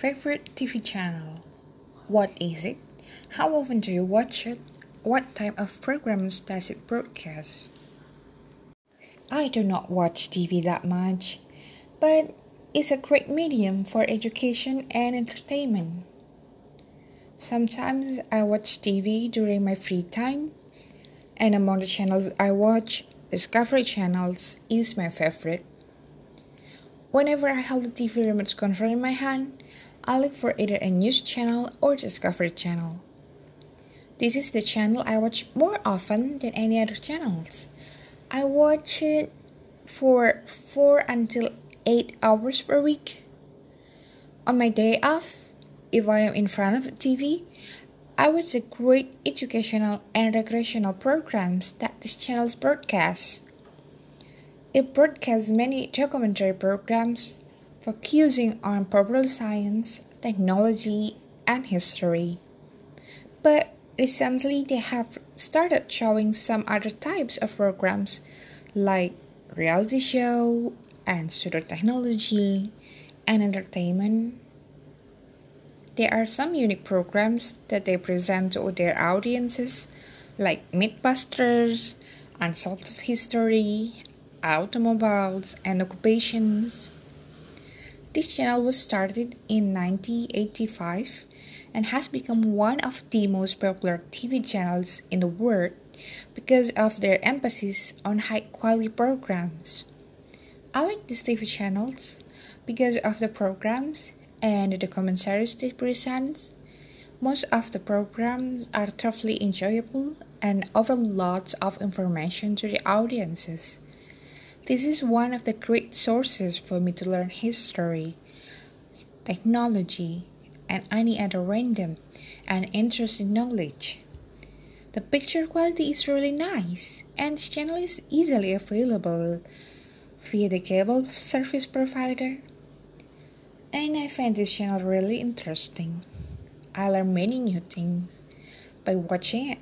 Favorite TV channel? What is it? How often do you watch it? What type of programs does it broadcast? I do not watch TV that much, but it's a great medium for education and entertainment. Sometimes I watch TV during my free time, and among the channels I watch, Discovery Channels is my favorite. Whenever I hold the TV remote control in my hand, I look for either a news channel or Discovery Channel. This is the channel I watch more often than any other channels. I watch it for 4 until 8 hours per week. On my day off, if I am in front of TV, I watch the great educational and recreational programs that this channel broadcasts. It broadcasts many documentary programs focusing on popular science, technology, and history. But recently, they have started showing some other types of programs like reality show and pseudo technology and entertainment. There are some unique programs that they present to their audiences, like Mythbusters, Unsolved History, automobiles, and occupations. This channel was started in 1985 and has become one of the most popular TV channels in the world because of their emphasis on high quality programs. I like these TV channels because of the programs and the commentaries they present. Most of the programs are thoroughly enjoyable and offer lots of information to the audiences. This is one of the great sources for me to learn history, technology, and any other random and interesting knowledge. The picture quality is really nice, and this channel is easily available via the cable service provider. And I find this channel really interesting. I learn many new things by watching it.